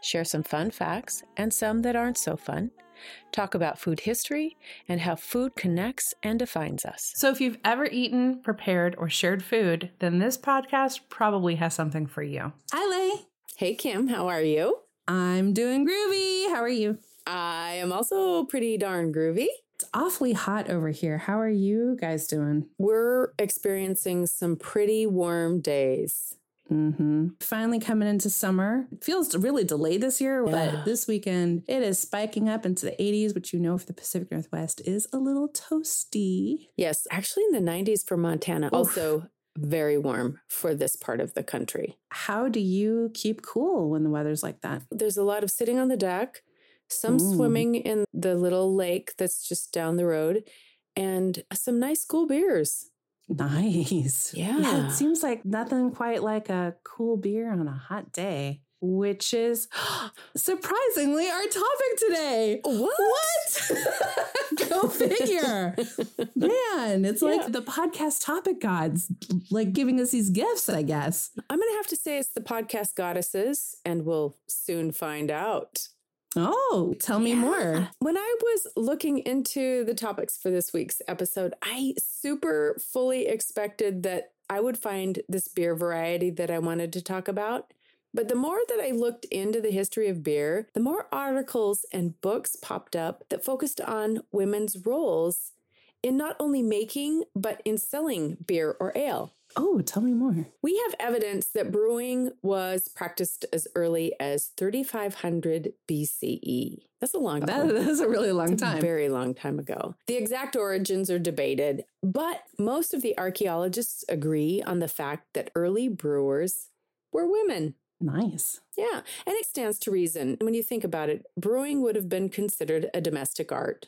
Share some fun facts and some that aren't so fun. Talk about food history and how food connects and defines us. So, if you've ever eaten, prepared, or shared food, then this podcast probably has something for you. Hi, Lay. Hey, Kim, how are you? I'm doing groovy. How are you? I am also pretty darn groovy. It's awfully hot over here. How are you guys doing? We're experiencing some pretty warm days. Mm-hmm. Finally coming into summer. It feels really delayed this year, Yeah. but this weekend it is spiking up into the 80s, which you know for the Pacific Northwest is a little toasty. Yes, actually in the 90s for Montana. Also very warm for this part of the country. How do you keep cool when the weather's like that? There's a lot of sitting on the deck, some Mm. swimming in the little lake that's just down the road, and some nice cool beers. Nice. Yeah. it seems like nothing quite like a cool beer on a hot day, which is surprisingly our topic today. What? Go figure. Man, it's Yeah. like the podcast topic gods like giving us these gifts, I guess. I'm going to have to say it's the podcast goddesses, and we'll soon find out. Oh, tell me more. When I was looking into the topics for this week's episode, I super fully expected that I would find this beer variety that I wanted to talk about. But the more that I looked into the history of beer, the more articles and books popped up that focused on women's roles in not only making, but in selling beer or ale. Oh, tell me more. We have evidence that brewing was practiced as early as 3500 BCE. That's a long That, that is a really long a time. very long time ago. The exact origins are debated, but most of the archaeologists agree on the fact that early brewers were women. nice. Yeah, and it stands to reason. When you think about it, brewing would have been considered a domestic art,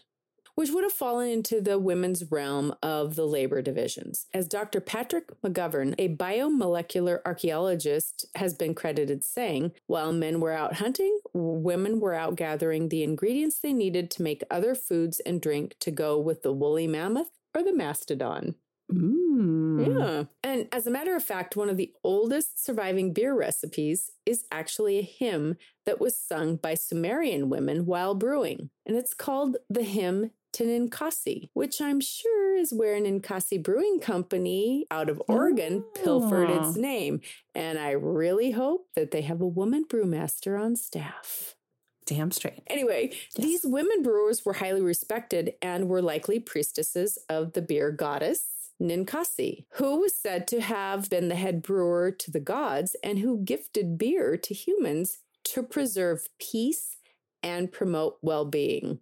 which would have fallen into the women's realm of the labor divisions. As Dr. Patrick McGovern, a biomolecular archaeologist, has been credited saying, while men were out hunting, women were out gathering the ingredients they needed to make other foods and drink to go with the woolly mammoth or the mastodon. Mm. Yeah. And as a matter of fact, one of the oldest surviving beer recipes is actually a hymn that was sung by Sumerian women while brewing. And it's called the hymn to Ninkasi, which I'm sure is where Ninkasi Brewing Company out of Oregon pilfered its name. And I really hope that they have a woman brewmaster on staff. Damn straight. Anyway, these women brewers were highly respected and were likely priestesses of the beer goddess Ninkasi, who was said to have been the head brewer to the gods and who gifted beer to humans to preserve peace and promote well being.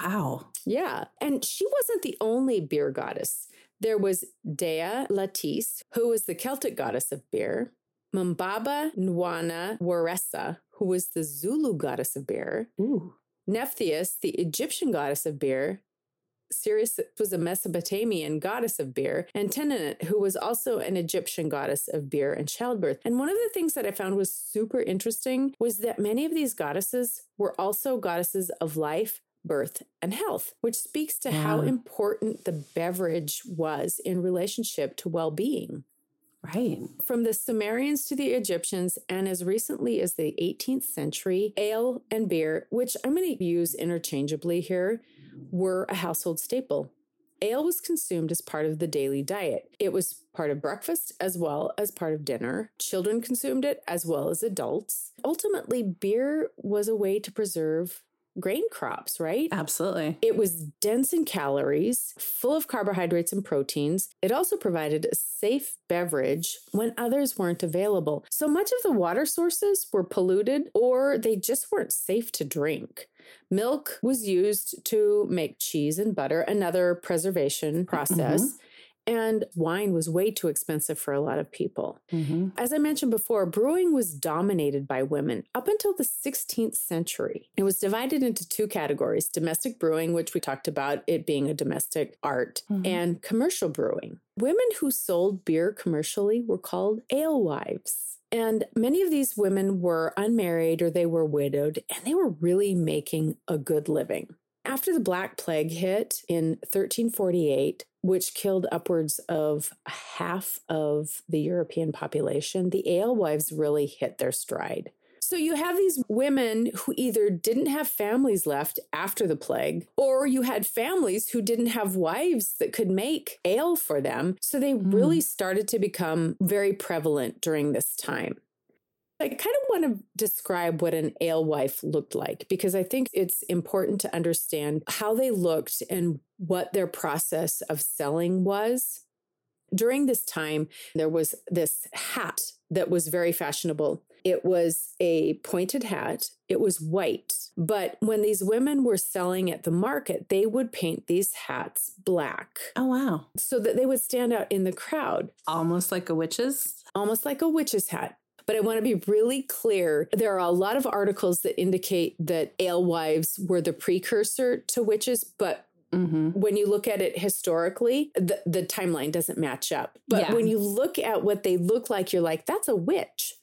Wow. Yeah. And she wasn't the only beer goddess. There was Dea Latis, who was the Celtic goddess of beer, Mumbaba Mwana Waresa, who was the Zulu goddess of beer, Ooh. Nephthys, the Egyptian goddess of beer, Siris was a Mesopotamian goddess of beer, and Tenet, who was also an Egyptian goddess of beer and childbirth. And one of the things that I found was super interesting was that many of these goddesses were also goddesses of life, birth, and health, which speaks to how important the beverage was in relationship to well being. Right. From the Sumerians to the Egyptians, and as recently as the 18th century, ale and beer, which I'm going to use interchangeably here, were a household staple. Ale was consumed as part of the daily diet. It was part of breakfast as well as part of dinner. Children consumed it as well as adults. Ultimately, beer was a way to preserve grain crops, right? Absolutely. It was dense in calories, full of carbohydrates and proteins. It also provided a safe beverage when others weren't available. So much of the water sources were polluted or they just weren't safe to drink. Milk was used to make cheese and butter, another preservation mm-hmm. process. And wine was way too expensive for a lot of people. Mm-hmm. As I mentioned before, brewing was dominated by women up until the 16th century. It was divided into two categories domestic brewing, which we talked about it being a domestic art, Mhm. and commercial brewing. Women who sold beer commercially were called alewives. And many of these women were unmarried or they were widowed, and they were really making a good living. After the Black Plague hit in 1348, which killed upwards of half of the European population, the alewives really hit their stride. So you have these women who either didn't have families left after the plague, or you had families who didn't have wives that could make ale for them. So they really mm. started to become very prevalent during this time. I kind of want to describe what an alewife looked like because I think it's important to understand how they looked and what their process of selling was. During this time, there was this hat that was very fashionable. It was a pointed hat, it was white. But when these women were selling at the market, they would paint these hats black Oh, wow. so that they would stand out in the crowd Almost like a witch's. almost like a witch's hat. But I want to be really clear. There are a lot of articles that indicate that alewives were the precursor to witches, but Mm-hmm. when you look at it historically, the, the timeline doesn't match up. But Yeah. when you look at what they look like, you're like, that's a witch.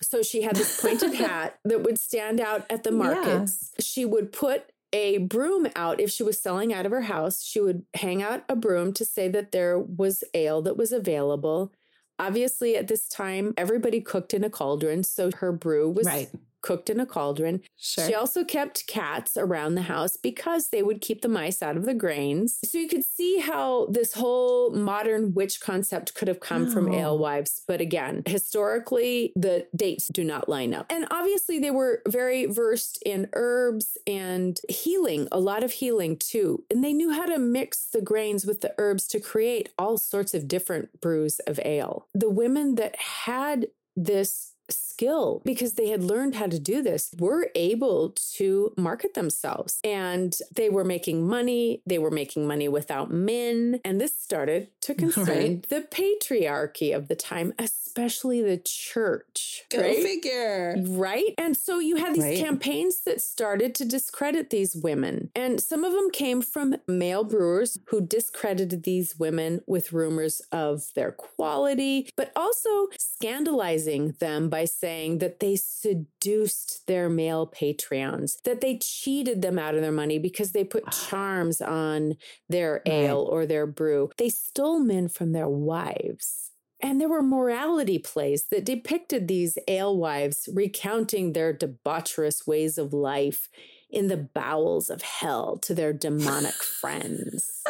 So she had this pointed hat that would stand out at the Yeah. markets. She would put a broom out if she was selling out of her house. She would hang out a broom to say that there was ale that was available. Obviously, at this time, everybody cooked in a cauldron. So her brew was Right. Cooked in a cauldron. Sure. She also kept cats around the house because they would keep the mice out of the grains. So you could see how this whole modern witch concept could have come from Oh. alewives. But again, historically, the dates do not line up. And obviously, they were very versed in herbs and healing, a lot of healing too. And they knew how to mix the grains with the herbs to create all sorts of different brews of ale. The women that had this skill because they had learned how to do this were able to market themselves and they were making money they were making money without men and this started to concern Right. the patriarchy of the time especially the church Go right? figure. Right. And so you had these Right. campaigns that started to discredit these women. And some of them came from male brewers who discredited these women with rumors of their quality, but also scandalizing them by saying that they seduced their male Patreons, that they cheated them out of their money because they put ah. charms on their Right. ale or their brew. They stole men from their wives. And there were morality plays that depicted these alewives recounting their debaucherous ways of life in the bowels of hell to their demonic friends.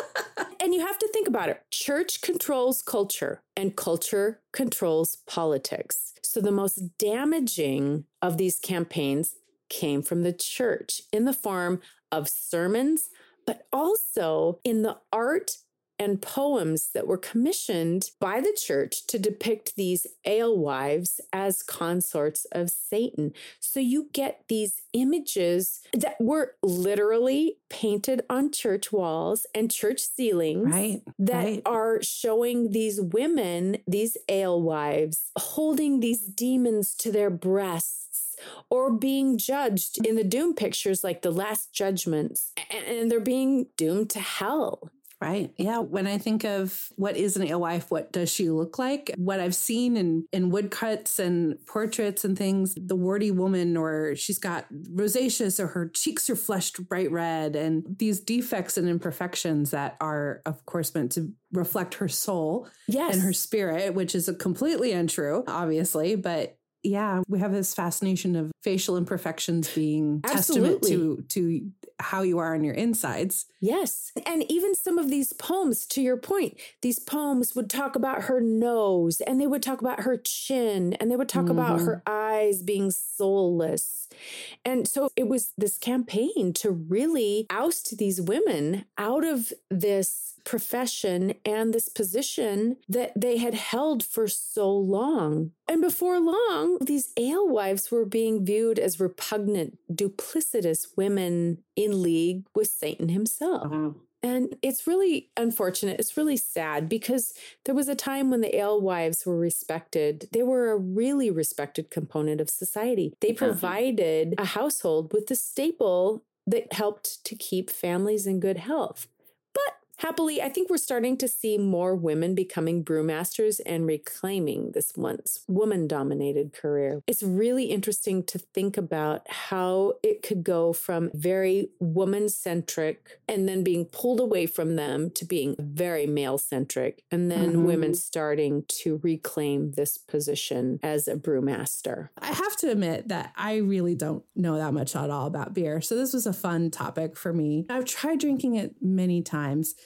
And you have to think about it church controls culture, and culture controls politics. So the most damaging of these campaigns came from the church in the form of sermons, but also in the art and poems that were commissioned by the church to depict these alewives as consorts of Satan. So you get these images that were literally painted on church walls and church ceilings Right. that right. are showing these women, these alewives, holding these demons to their breasts or being judged in the doom pictures like the last judgments and they're being doomed to hell. Right. Yeah. When I think of what is an alewife, what does she look like? What I've seen in, in woodcuts and portraits and things, the warty woman, or she's got rosacea, so her cheeks are flushed bright red, and these defects and imperfections that are, of course, meant to reflect her soul Yes. and her spirit, which is completely untrue, obviously. But yeah, we have this fascination of facial imperfections being testament to to how you are on your insides. Yes. And even some of these poems, to your point, these poems would talk about her nose and they would talk about her chin and they would talk about Mhm. her eyes being soulless. And so it was this campaign to really oust these women out of this profession and this position that they had held for so long. And before long, these alewives were being viewed as repugnant, duplicitous women in league with Satan himself. Wow. And it's really unfortunate. It's really sad because there was a time when the alewives were respected. They were a really respected component of society. They provided a household with the staple that helped to keep families in good health. Happily, I think we're starting to see more women becoming brewmasters and reclaiming this once woman dominated career. It's really interesting to think about how it could go from very woman centric and then being pulled away from them to being very male centric, and then mm-hmm. women starting to reclaim this position as a brewmaster. I have to admit that I really don't know that much at all about beer. So this was a fun topic for me. I've tried drinking it many times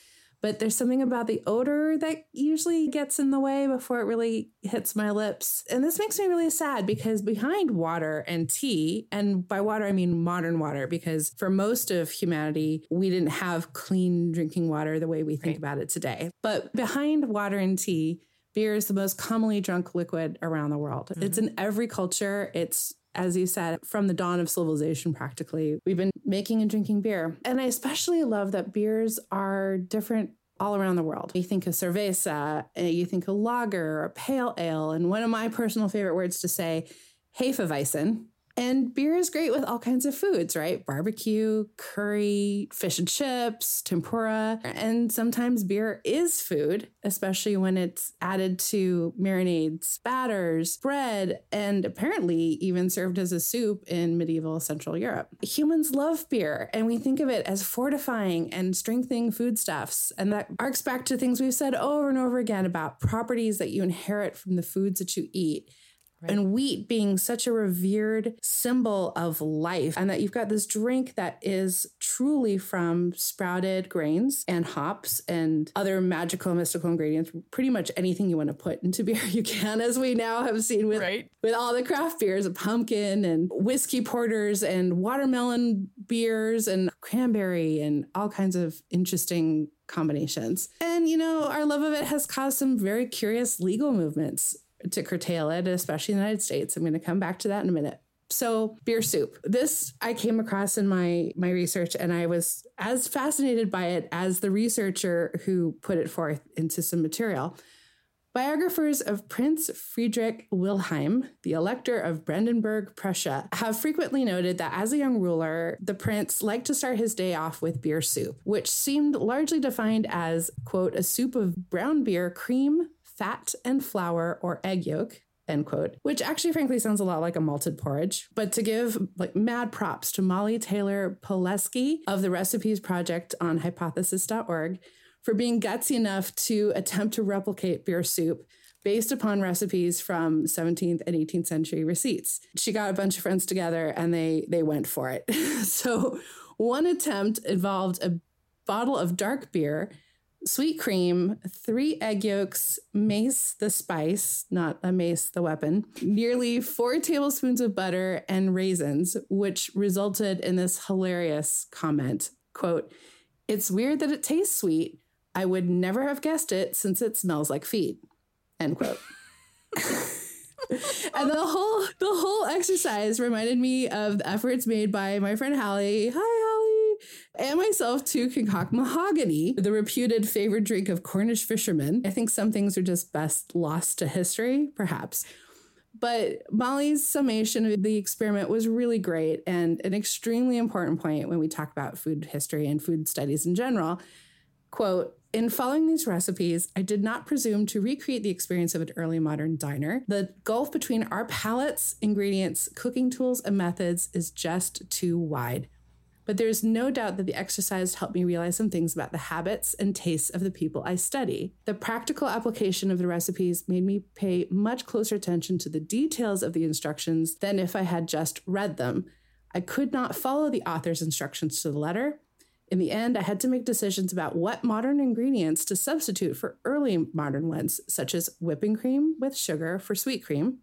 but there's something about the odor that usually gets in the way before it really hits my lips. And this makes me really sad because behind water and tea, and by water I mean modern water, because for most of humanity, we didn't have clean drinking water the way we think right. about it today. But behind water and tea, beer is the most commonly drunk liquid around the world. Mm-hmm. It's in every culture. It's as you said, from the dawn of civilization, practically, we've been making and drinking beer. And I especially love that beers are different all around the world. You think of cerveza, eh, you think of lager or pale ale, and one of my personal favorite words to say, Hefeweizen, and beer is great with all kinds of foods, right? Barbecue, curry, fish and chips, tempura. And sometimes beer is food, especially when it's added to marinades, batters, bread, and apparently even served as a soup in medieval Central Europe. Humans love beer, and we think of it as fortifying and strengthening foodstuffs. And that arcs back to things we've said over and over again about properties that you inherit from the foods that you eat. Right. And wheat being such a revered symbol of life, and that you've got this drink that is truly from sprouted grains and hops and other magical, mystical ingredients. Pretty much anything you want to put into beer, you can, as we now have seen with, right. with all the craft beers, of pumpkin and whiskey porters and watermelon beers and cranberry and all kinds of interesting combinations. And, you know, our love of it has caused some very curious legal movements to curtail it, especially in the United States. I'm going to come back to that in a minute. So beer soup. This I came across in my my research and I was as fascinated by it as the researcher who put it forth into some material. Biographers of Prince Friedrich Wilhelm, the Elector of Brandenburg, Prussia, have frequently noted that as a young ruler, the prince liked to start his day off with beer soup, which seemed largely defined as, quote, a soup of brown beer, cream, fat and flour or egg yolk, end quote, which actually frankly sounds a lot like a malted porridge. But to give like mad props to Molly Taylor Poleskey of the Recipes Project on hypotheses.org for being gutsy enough to attempt to replicate beer soup based upon recipes from 17th and 18th century receipts. She got a bunch of friends together and they they went for it. so one attempt involved a bottle of dark beer sweet cream, three egg yolks, mace the spice, not a mace the weapon, nearly four tablespoons of butter, and raisins, which resulted in this hilarious comment quote, It's weird that it tastes sweet. I would never have guessed it since it smells like feet. End quote. and the whole the whole exercise reminded me of the efforts made by my friend Hallie. Hi, and myself to concoct mahogany, the reputed favorite drink of Cornish fishermen. I think some things are just best lost to history, perhaps. But Molly's summation of the experiment was really great and an extremely important point when we talk about food history and food studies in general. Quote, in following these recipes, I did not presume to recreate the experience of an early modern diner. The gulf between our palates, ingredients, cooking tools, and methods is just too wide. But there's no doubt that the exercise helped me realize some things about the habits and tastes of the people I study. The practical application of the recipes made me pay much closer attention to the details of the instructions than if I had just read them. I could not follow the author's instructions to the letter. In the end, I had to make decisions about what modern ingredients to substitute for early modern ones, such as whipping cream with sugar for sweet cream,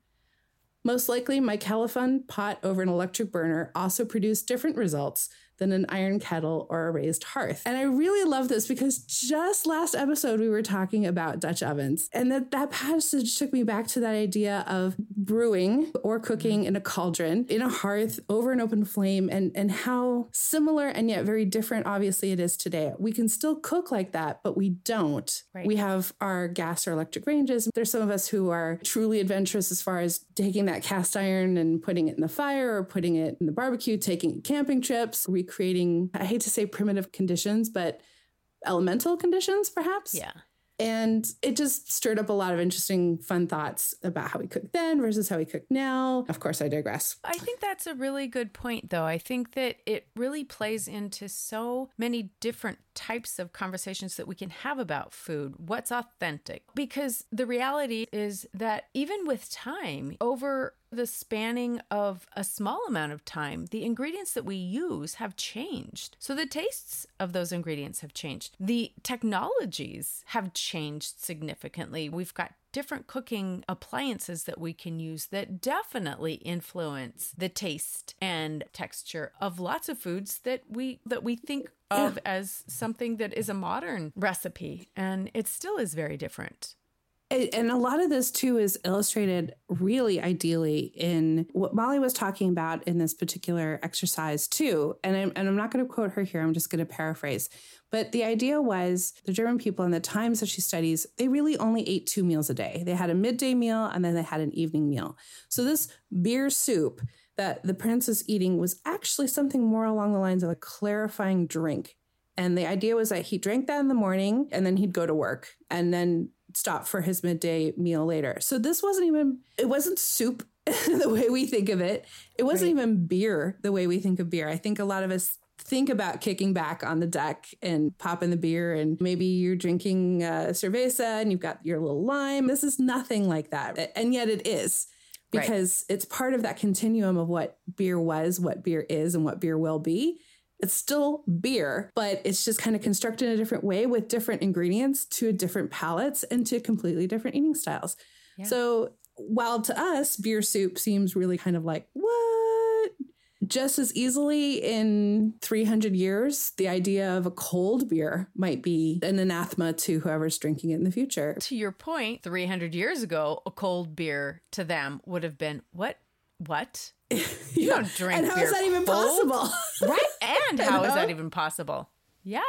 most likely, my Calphalon pot over an electric burner also produced different results than an iron kettle or a raised hearth. And I really love this because just last episode we were talking about Dutch ovens and that that passage took me back to that idea of brewing or cooking in a cauldron, in a hearth over an open flame and and how similar and yet very different obviously it is today. We can still cook like that, but we don't. Right. We have our gas or electric ranges. There's some of us who are truly adventurous as far as taking that cast iron and putting it in the fire or putting it in the barbecue, taking camping trips, recreating, I hate to say primitive conditions, but elemental conditions perhaps. Yeah. And it just stirred up a lot of interesting, fun thoughts about how we cook then versus how we cook now. Of course, I digress. I think that's a really good point, though. I think that it really plays into so many different types of conversations that we can have about food. What's authentic? Because the reality is that even with time, over the spanning of a small amount of time, the ingredients that we use have changed. So the tastes of those ingredients have changed. The technologies have changed significantly. We've got different cooking appliances that we can use that definitely influence the taste and texture of lots of foods that we that we think of as something that is a modern recipe and it still is very different. And a lot of this too is illustrated really ideally in what Molly was talking about in this particular exercise too. And I'm, and I'm not going to quote her here. I'm just going to paraphrase. But the idea was the German people in the times that she studies, they really only ate two meals a day. They had a midday meal and then they had an evening meal. So this beer soup that the prince is eating was actually something more along the lines of a clarifying drink. And the idea was that he drank that in the morning and then he'd go to work. And then stop for his midday meal later. So this wasn't even, it wasn't soup the way we think of it. It wasn't right. even beer the way we think of beer. I think a lot of us think about kicking back on the deck and popping the beer and maybe you're drinking uh, cerveza and you've got your little lime. This is nothing like that. And yet it is because right. it's part of that continuum of what beer was, what beer is, and what beer will be. It's still beer, but it's just kind of constructed in a different way with different ingredients to different palates and to completely different eating styles. Yeah. So while to us, beer soup seems really kind of like, what? Just as easily in 300 years, the idea of a cold beer might be an anathema to whoever's drinking it in the future. To your point, 300 years ago, a cold beer to them would have been, what? What? You yeah. don't drink and how is that even cold? possible? right? And how is that even possible? Yeah.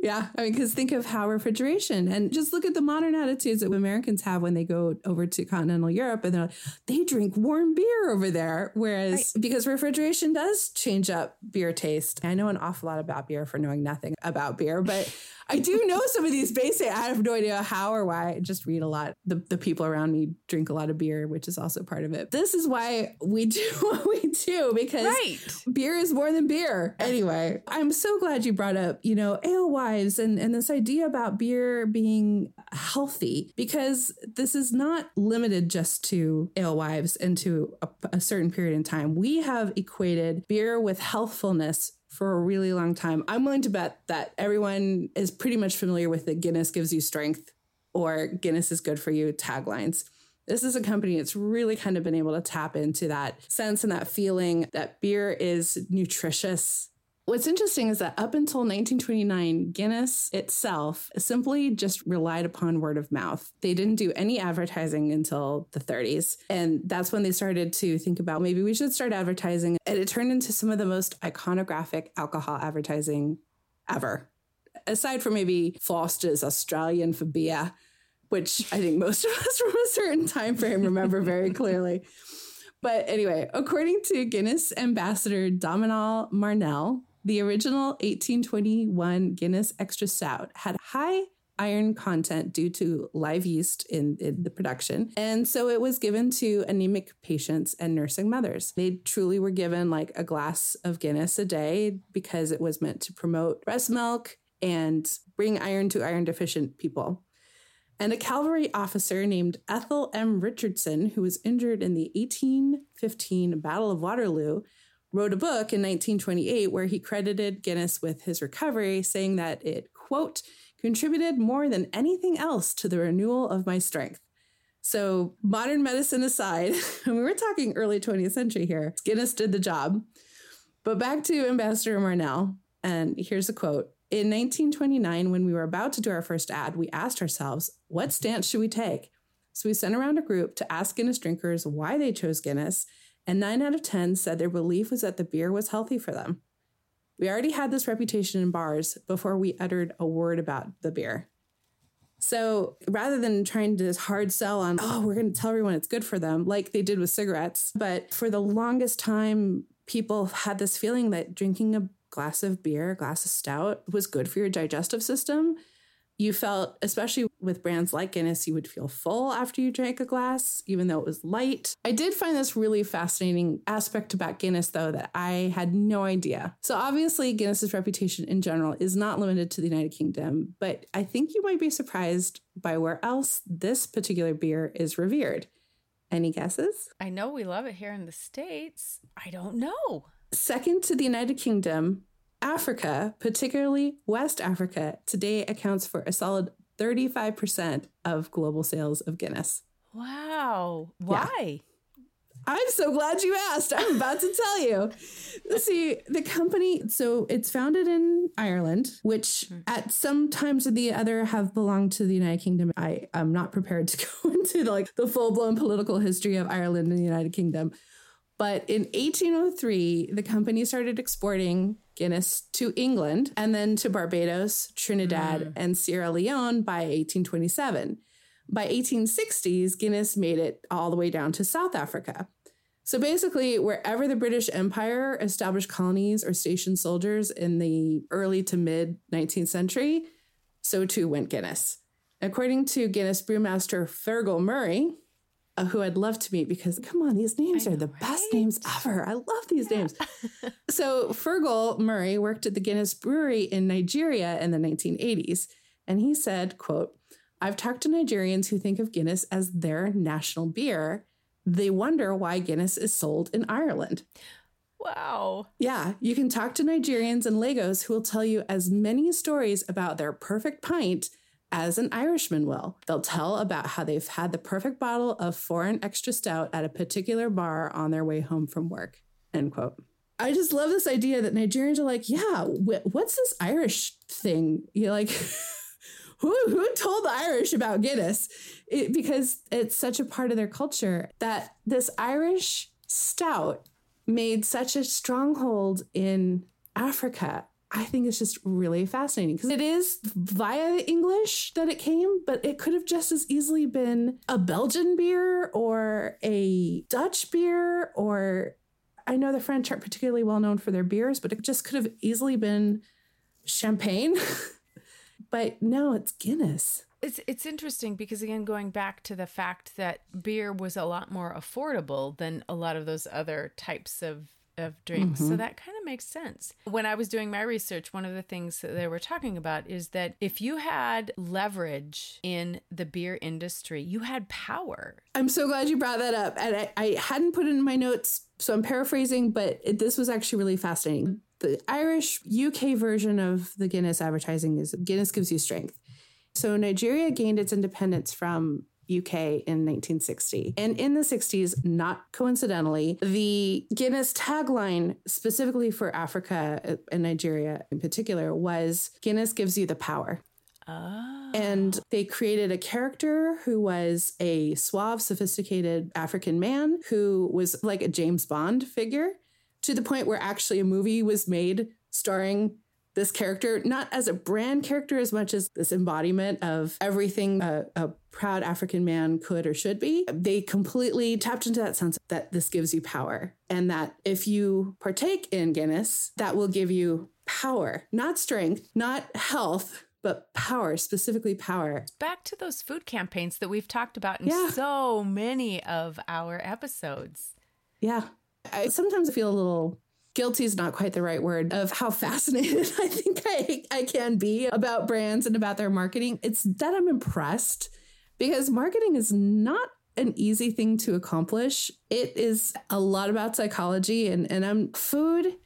Yeah, I mean, because think of how refrigeration and just look at the modern attitudes that Americans have when they go over to continental Europe and like, they drink warm beer over there. Whereas right. because refrigeration does change up beer taste. I know an awful lot about beer for knowing nothing about beer, but I do know some of these basic. I have no idea how or why. I just read a lot. The, the people around me drink a lot of beer, which is also part of it. This is why we do what we do because right. beer is more than beer. Anyway, I'm so glad you brought up, you know, alewives and, and this idea about beer being healthy because this is not limited just to alewives and to a, a certain period in time. We have equated beer with healthfulness for a really long time. I'm willing to bet that everyone is pretty much familiar with the Guinness gives you strength or Guinness is good for you taglines. This is a company that's really kind of been able to tap into that sense and that feeling that beer is nutritious What's interesting is that up until 1929, Guinness itself simply just relied upon word of mouth. They didn't do any advertising until the 30s. And that's when they started to think about maybe we should start advertising. And it turned into some of the most iconographic alcohol advertising ever. Aside from maybe Foster's Australian for beer, which I think most of us from a certain time frame remember very clearly. But anyway, according to Guinness ambassador Domhnall Marnell, the original 1821 Guinness Extra Stout had high iron content due to live yeast in, in, the production. And so it was given to anemic patients and nursing mothers. They truly were given like a glass of Guinness a day because it was meant to promote breast milk and bring iron to iron deficient people. And a cavalry officer named Ethel M. Richardson, who was injured in the 1815 Battle of Waterloo, wrote a book in 1928 where he credited Guinness with his recovery, saying that it, quote, contributed more than anything else to the renewal of my strength. So, modern medicine aside, we were talking early 20th century here, Guinness did the job. But back to Ambassador Marnell, and here's a quote. In 1929, when we were about to do our first ad, we asked ourselves, what stance should we take? So we sent around a group to ask Guinness drinkers why they chose Guinness, and nine out of 10 said their belief was that the beer was healthy for them. We already had this reputation in bars before we uttered a word about the beer. So rather than trying to hard sell on, oh, we're going to tell everyone it's good for them, like they did with cigarettes, but for the longest time, people had this feeling that drinking a glass of beer, a glass of stout was good for your digestive system you felt, especially with brands like Guinness, you would feel full after you drank a glass, even though it was light. I did find this really fascinating aspect about Guinness, though, that I had no idea. So, obviously, Guinness's reputation in general is not limited to the United Kingdom, but I think you might be surprised by where else this particular beer is revered. Any guesses? I know we love it here in the States. I don't know. Second to the United Kingdom, Africa, particularly West Africa, today accounts for a solid 35% of global sales of Guinness. Wow. Why? Yeah. I'm so glad you asked. I'm about to tell you. See, the company, so it's founded in Ireland, which hmm. at some times or the other have belonged to the United Kingdom. I am not prepared to go into like the full blown political history of Ireland and the United Kingdom. But in 1803, the company started exporting Guinness to England and then to Barbados, Trinidad, mm. and Sierra Leone by 1827. By 1860s, Guinness made it all the way down to South Africa. So basically, wherever the British Empire established colonies or stationed soldiers in the early to mid 19th century, so too went Guinness. According to Guinness brewmaster Fergal Murray, Uh, who I'd love to meet because come on, these names know, are the right? best names ever. I love these yeah. names. so Fergal Murray worked at the Guinness Brewery in Nigeria in the 1980s, and he said, "quote I've talked to Nigerians who think of Guinness as their national beer. They wonder why Guinness is sold in Ireland." Wow. Yeah, you can talk to Nigerians in Lagos who will tell you as many stories about their perfect pint as an Irishman will. They'll tell about how they've had the perfect bottle of foreign extra stout at a particular bar on their way home from work. End quote. I just love this idea that Nigerians are like, yeah, wh- what's this Irish thing? You're like, who, who told the Irish about Guinness? It, because it's such a part of their culture that this Irish stout made such a stronghold in Africa I think it's just really fascinating because it is via the English that it came, but it could have just as easily been a Belgian beer or a Dutch beer, or I know the French aren't particularly well known for their beers, but it just could have easily been champagne. but no, it's Guinness. It's it's interesting because again going back to the fact that beer was a lot more affordable than a lot of those other types of of drinks. Mm-hmm. So that kind of makes sense. When I was doing my research, one of the things that they were talking about is that if you had leverage in the beer industry, you had power. I'm so glad you brought that up. And I, I hadn't put it in my notes, so I'm paraphrasing, but it, this was actually really fascinating. The Irish UK version of the Guinness advertising is Guinness gives you strength. So Nigeria gained its independence from UK in 1960. And in the 60s, not coincidentally, the Guinness tagline specifically for Africa uh, and Nigeria in particular was Guinness gives you the power. Oh. And they created a character who was a suave, sophisticated African man who was like a James Bond figure to the point where actually a movie was made starring this character, not as a brand character as much as this embodiment of everything a, a proud African man could or should be. They completely tapped into that sense that this gives you power and that if you partake in Guinness, that will give you power, not strength, not health, but power, specifically power. Back to those food campaigns that we've talked about in yeah. so many of our episodes. Yeah. I sometimes feel a little guilty is not quite the right word of how fascinated I think I, I can be about brands and about their marketing. It's that I'm impressed because marketing is not an easy thing to accomplish. It is a lot about psychology and, and I'm food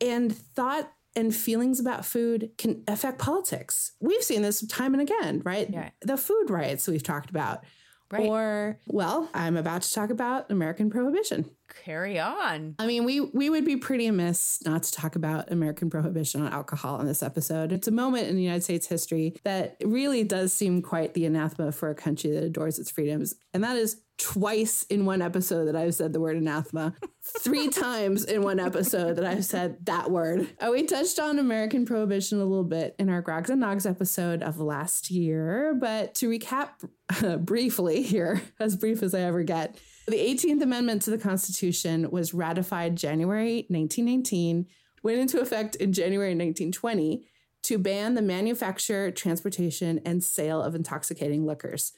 and thought and feelings about food can affect politics. We've seen this time and again, right? Yeah. The food riots we've talked about. Right. Or, well, I'm about to talk about American prohibition. Carry on. I mean, we we would be pretty amiss not to talk about American prohibition on alcohol in this episode. It's a moment in the United States history that really does seem quite the anathema for a country that adores its freedoms, and that is twice in one episode that I've said the word anathema, three times in one episode that I've said that word. Uh, we touched on American prohibition a little bit in our Grogs and Nogs episode of last year, but to recap uh, briefly here, as brief as I ever get, the 18th Amendment to the Constitution was ratified January 1919, went into effect in January 1920 to ban the manufacture, transportation, and sale of intoxicating liquors.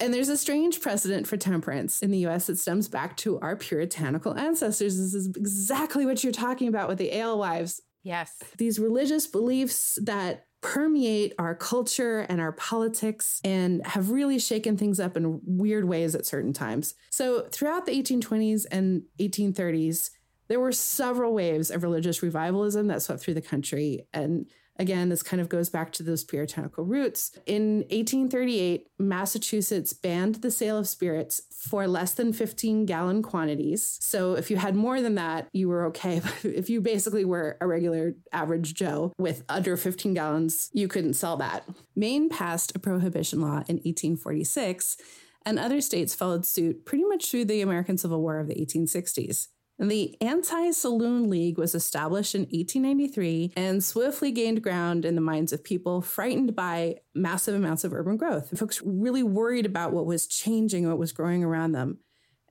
And there's a strange precedent for temperance in the US that stems back to our puritanical ancestors. This is exactly what you're talking about with the alewives. Yes. These religious beliefs that permeate our culture and our politics and have really shaken things up in weird ways at certain times. So, throughout the 1820s and 1830s, there were several waves of religious revivalism that swept through the country. And Again, this kind of goes back to those puritanical roots. In 1838, Massachusetts banned the sale of spirits for less than 15 gallon quantities. So if you had more than that, you were okay. But if you basically were a regular average Joe with under 15 gallons, you couldn't sell that. Maine passed a prohibition law in 1846, and other states followed suit pretty much through the American Civil War of the 1860s. The Anti Saloon League was established in 1893 and swiftly gained ground in the minds of people frightened by massive amounts of urban growth. Folks really worried about what was changing, what was growing around them.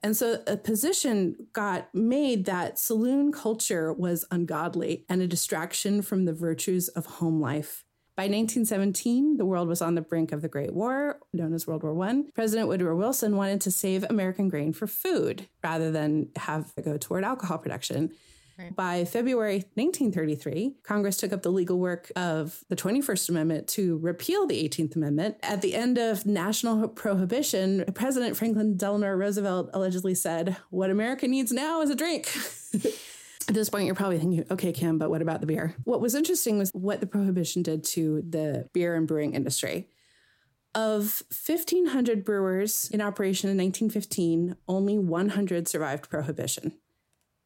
And so a position got made that saloon culture was ungodly and a distraction from the virtues of home life. By 1917, the world was on the brink of the Great War, known as World War I. President Woodrow Wilson wanted to save American grain for food rather than have it go toward alcohol production. Right. By February 1933, Congress took up the legal work of the 21st Amendment to repeal the 18th Amendment. At the end of national prohibition, President Franklin Delano Roosevelt allegedly said, What America needs now is a drink. At this point, you're probably thinking, okay, Kim, but what about the beer? What was interesting was what the prohibition did to the beer and brewing industry. Of 1,500 brewers in operation in 1915, only 100 survived prohibition,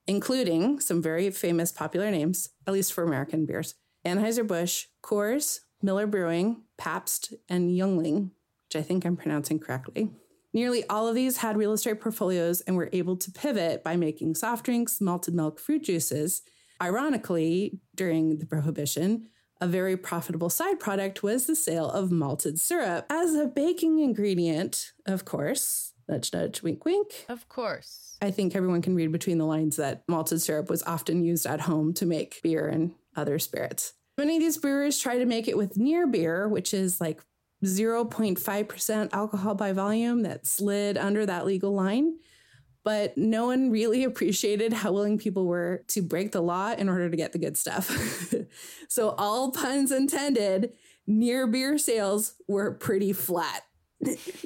including some very famous popular names, at least for American beers Anheuser-Busch, Coors, Miller Brewing, Pabst, and Yuengling, which I think I'm pronouncing correctly. Nearly all of these had real estate portfolios and were able to pivot by making soft drinks, malted milk, fruit juices. Ironically, during the Prohibition, a very profitable side product was the sale of malted syrup as a baking ingredient, of course. Nudge, nudge, wink, wink. Of course. I think everyone can read between the lines that malted syrup was often used at home to make beer and other spirits. Many of these brewers try to make it with near beer, which is like 0.5% alcohol by volume that slid under that legal line. But no one really appreciated how willing people were to break the law in order to get the good stuff. so, all puns intended, near beer sales were pretty flat.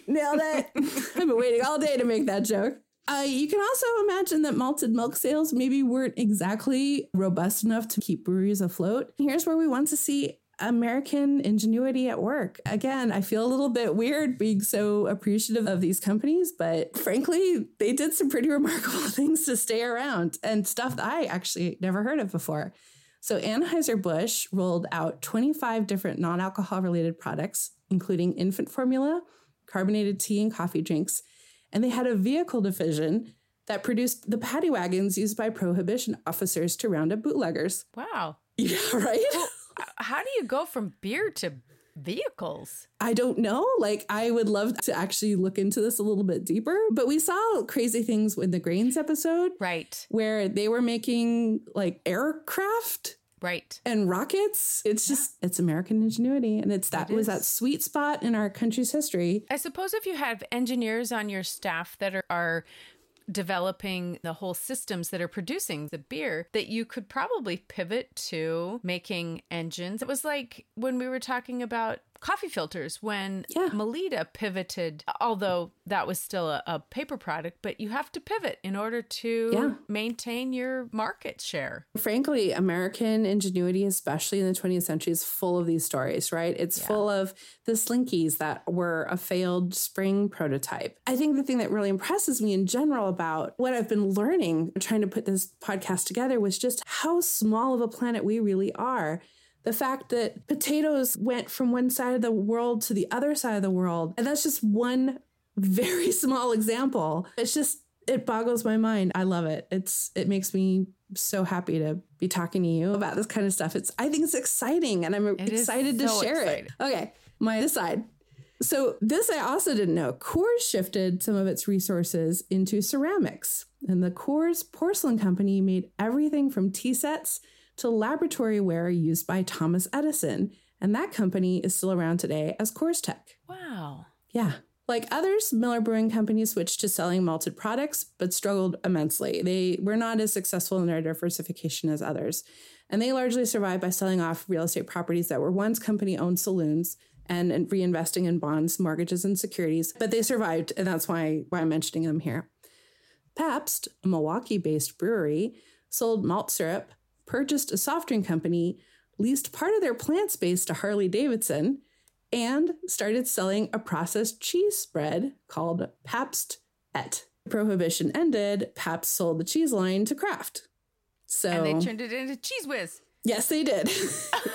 Nailed it. I've been waiting all day to make that joke. Uh, you can also imagine that malted milk sales maybe weren't exactly robust enough to keep breweries afloat. Here's where we want to see American ingenuity at work. Again, I feel a little bit weird being so appreciative of these companies, but frankly, they did some pretty remarkable things to stay around and stuff that I actually never heard of before. So, Anheuser-Busch rolled out 25 different non alcohol related products, including infant formula, carbonated tea, and coffee drinks. And they had a vehicle division that produced the paddy wagons used by prohibition officers to round up bootleggers. Wow. Yeah, right? Well, how do you go from beer to vehicles? I don't know. Like, I would love to actually look into this a little bit deeper. But we saw crazy things with the grains episode. Right. Where they were making like aircraft. Right. And rockets. It's just, yeah. it's American ingenuity. And it's that it was that sweet spot in our country's history. I suppose if you have engineers on your staff that are, are developing the whole systems that are producing the beer that you could probably pivot to making engines. It was like when we were talking about coffee filters when Yeah. Melitta pivoted, although that was still a, a paper product, but you have to pivot in order to Yeah. maintain your market share. Frankly, American ingenuity, especially in the 20th century, is full of these stories, right? It's Yeah. full of the slinkies that were a failed spring prototype. I think the thing that really impresses me in general about what I've been learning trying to put this podcast together was just how small of a planet we really are. The fact that potatoes went from one side of the world to the other side of the world, and that's just one very small example. It's just it boggles my mind. I love it. It's it makes me so happy to be talking to you about this kind of stuff. It's I think it's exciting and I'm It excited to share exciting. it. Okay, my aside. So this I also didn't know. Coors shifted some of its resources into ceramics. And the Coors Porcelain Company made everything from tea sets to laboratory ware used by Thomas Edison. And that company is still around today as CoorsTek. Wow. Yeah. Like others, Miller Brewing Company switched to selling malted products, but struggled immensely. They were not as successful in their diversification as others. And they largely survived by selling off real estate properties that were once company owned saloons and, and reinvesting in bonds, mortgages, and securities. But they survived, and that's why, why I'm mentioning them here. Pabst, a Milwaukee based brewery, sold malt syrup, purchased a soft drink company, leased part of their plant space to Harley Davidson, and started selling a processed cheese spread called Pabst Et. Prohibition ended, Pabst sold the cheese line to Kraft. So And they turned it into Cheez Whiz. yes, they did.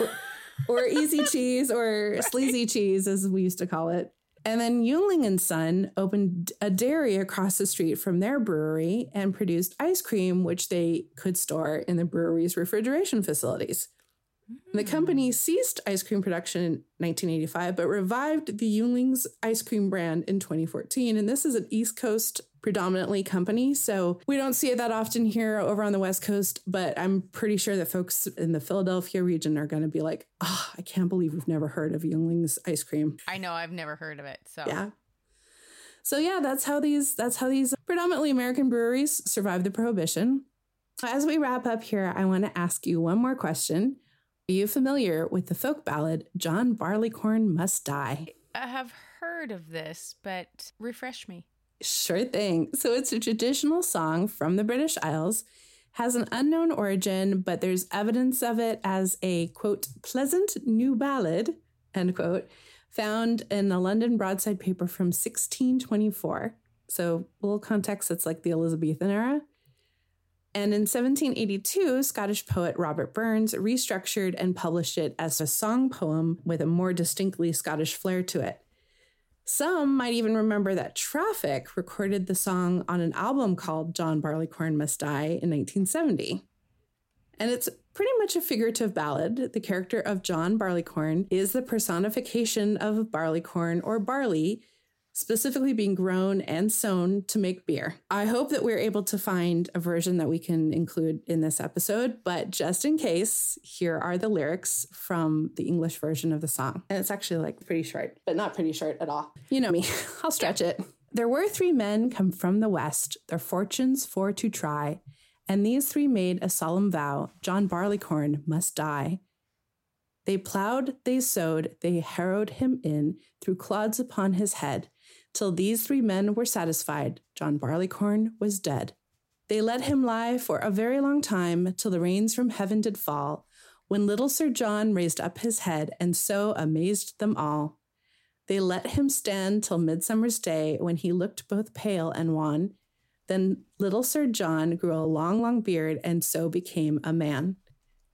or easy cheese or sleazy cheese as we used to call it. And then Yuengling and Son opened a dairy across the street from their brewery and produced ice cream, which they could store in the brewery's refrigeration facilities. The hmm. company ceased ice cream production in 1985, but revived the Yuengling's ice cream brand in 2014. And this is an East Coast predominantly company. So we don't see it that often here over on the West Coast, but I'm pretty sure that folks in the Philadelphia region are going to be like, oh, I can't believe we've never heard of Yuengling's ice cream. I know I've never heard of it. So Yeah. So yeah, that's how these that's how these predominantly American breweries survived the prohibition. As we wrap up here, I want to ask you one more question. Are you familiar with the folk ballad John Barleycorn Must Die? I have heard of this, but refresh me. Sure thing. So it's a traditional song from the British Isles, has an unknown origin, but there's evidence of it as a quote pleasant new ballad, end quote, found in a London broadside paper from 1624. So a little context, it's like the Elizabethan era. And in 1782, Scottish poet Robert Burns restructured and published it as a song poem with a more distinctly Scottish flair to it. Some might even remember that Traffic recorded the song on an album called John Barleycorn Must Die in 1970. And it's pretty much a figurative ballad. The character of John Barleycorn is the personification of barleycorn or barley, specifically being grown and sown to make beer. I hope that we're able to find a version that we can include in this episode, but just in case, here are the lyrics from the English version of the song. And it's actually like pretty short, but not pretty short at all. You know me, I'll stretch it. There were three men come from the west, their fortunes for to try. And these three made a solemn vow John Barleycorn must die. They plowed, they sowed, they harrowed him in, threw clods upon his head, till these three men were satisfied John Barleycorn was dead. They let him lie for a very long time, till the rains from heaven did fall, when little Sir John raised up his head, and so amazed them all. They let him stand till midsummer's day, when he looked both pale and wan. Then little Sir John grew a long, long beard, and so became a man.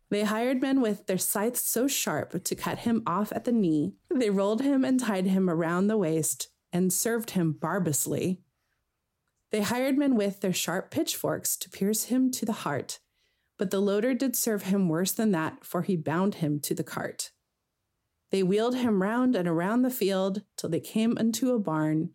They hired men with their scythes so sharp to cut him off at the knee. They rolled him and tied him around the waist and served him barbarously. They hired men with their sharp pitchforks to pierce him to the heart. But the loader did serve him worse than that, for he bound him to the cart. They wheeled him round and around the field till they came unto a barn,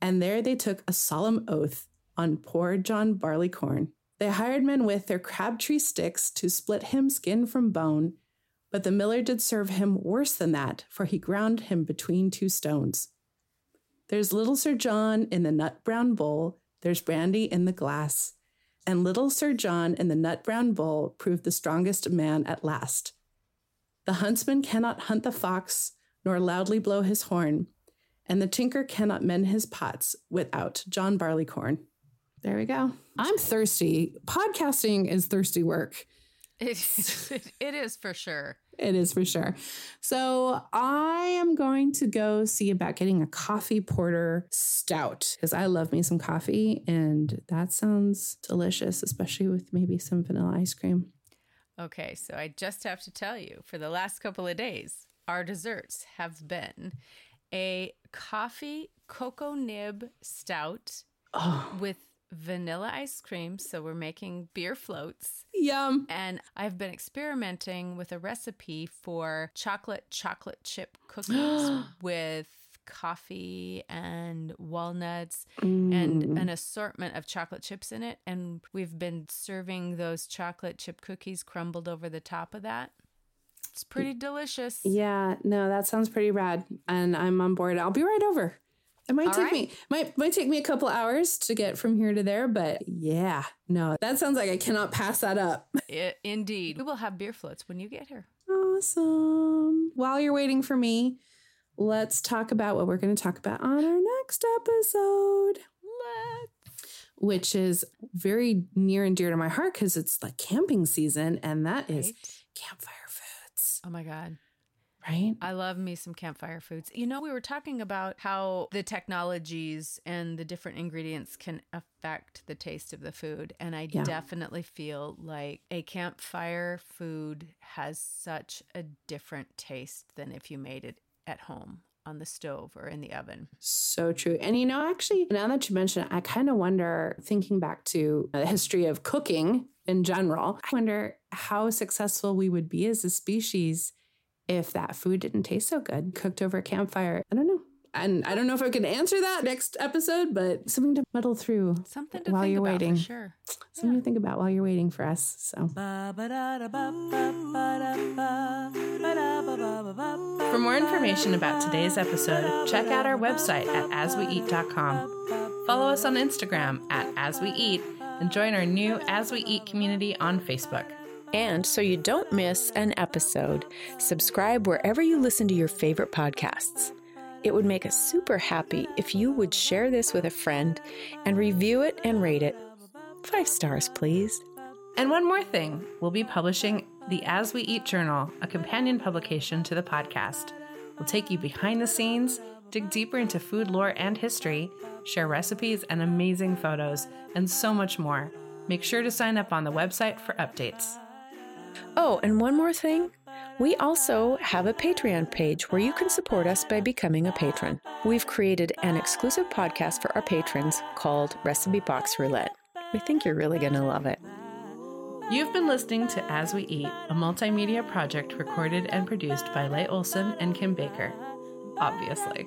and there they took a solemn oath on poor John Barleycorn. They hired men with their crabtree sticks to split him skin from bone, but the miller did serve him worse than that, for he ground him between two stones. There's little Sir John in the nut brown bowl, there's brandy in the glass, and little Sir John in the nut brown bowl proved the strongest man at last. The huntsman cannot hunt the fox, nor loudly blow his horn, and the tinker cannot mend his pots without John Barleycorn. There we go. I'm thirsty. Podcasting is thirsty work. It, it is for sure. It is for sure. So I am going to go see about getting a coffee porter stout because I love me some coffee and that sounds delicious, especially with maybe some vanilla ice cream. Okay, so I just have to tell you for the last couple of days, our desserts have been a coffee cocoa nib stout Oh, with vanilla ice cream. So we're making beer floats. yum. And I've been experimenting with a recipe for chocolate chocolate chip cookies with coffee and walnuts and Mm. an assortment of chocolate chips in it. And we've been serving those chocolate chip cookies crumbled over the top of that. It's pretty delicious. Yeah, no, that sounds pretty rad, and I'm on board. I'll be right over. It might All take right. me might might take me a couple hours to get from here to there, but yeah, no, that sounds like I cannot pass that up. I- indeed. We will have beer floats when you get here. Awesome. While you're waiting for me, let's talk about what we're going to talk about on our next episode, Let's. which is very near and dear to my heart because it's like camping season, and that is Right? campfire foods, Oh my God. Right? I love me some campfire foods. You know, we were talking about how the technologies and the different ingredients can affect the taste of the food. And I Yeah. definitely feel like a campfire food has such a different taste than if you made it at home on the stove or in the oven. So true. And you know, actually, now that you mention it, I kind of wonder, thinking back to the history of cooking in general, I wonder how successful we would be as a species if that food didn't taste so good cooked over a campfire. I don't know. And I don't know if I can answer that next episode, but something to muddle through Something to while think you're about waiting. for sure. Something to think about while you're waiting for us. So For For more information about today's episode, check out our website at asweeat.com. Follow us on Instagram at As We Eat and join our new As We Eat community on Facebook. And so you don't miss an episode, subscribe wherever you listen to your favorite podcasts. It would make us super happy if you would share this with a friend and review it and rate it. Five stars, please. And one more thing, we'll be publishing the As We Eat Journal, a companion publication to the podcast. We'll take you behind the scenes, dig deeper into food lore and history, share recipes and amazing photos, and so much more. Make sure to sign up on the website for updates. Oh, and one more thing. We also have a Patreon page where you can support us by becoming a patron. We've created an exclusive podcast for our patrons called Recipe Box Roulette. We think you're really going to love it. You've been listening to As We Eat, a multimedia project recorded and produced by Leigh Olson and Kim Baker. Obviously.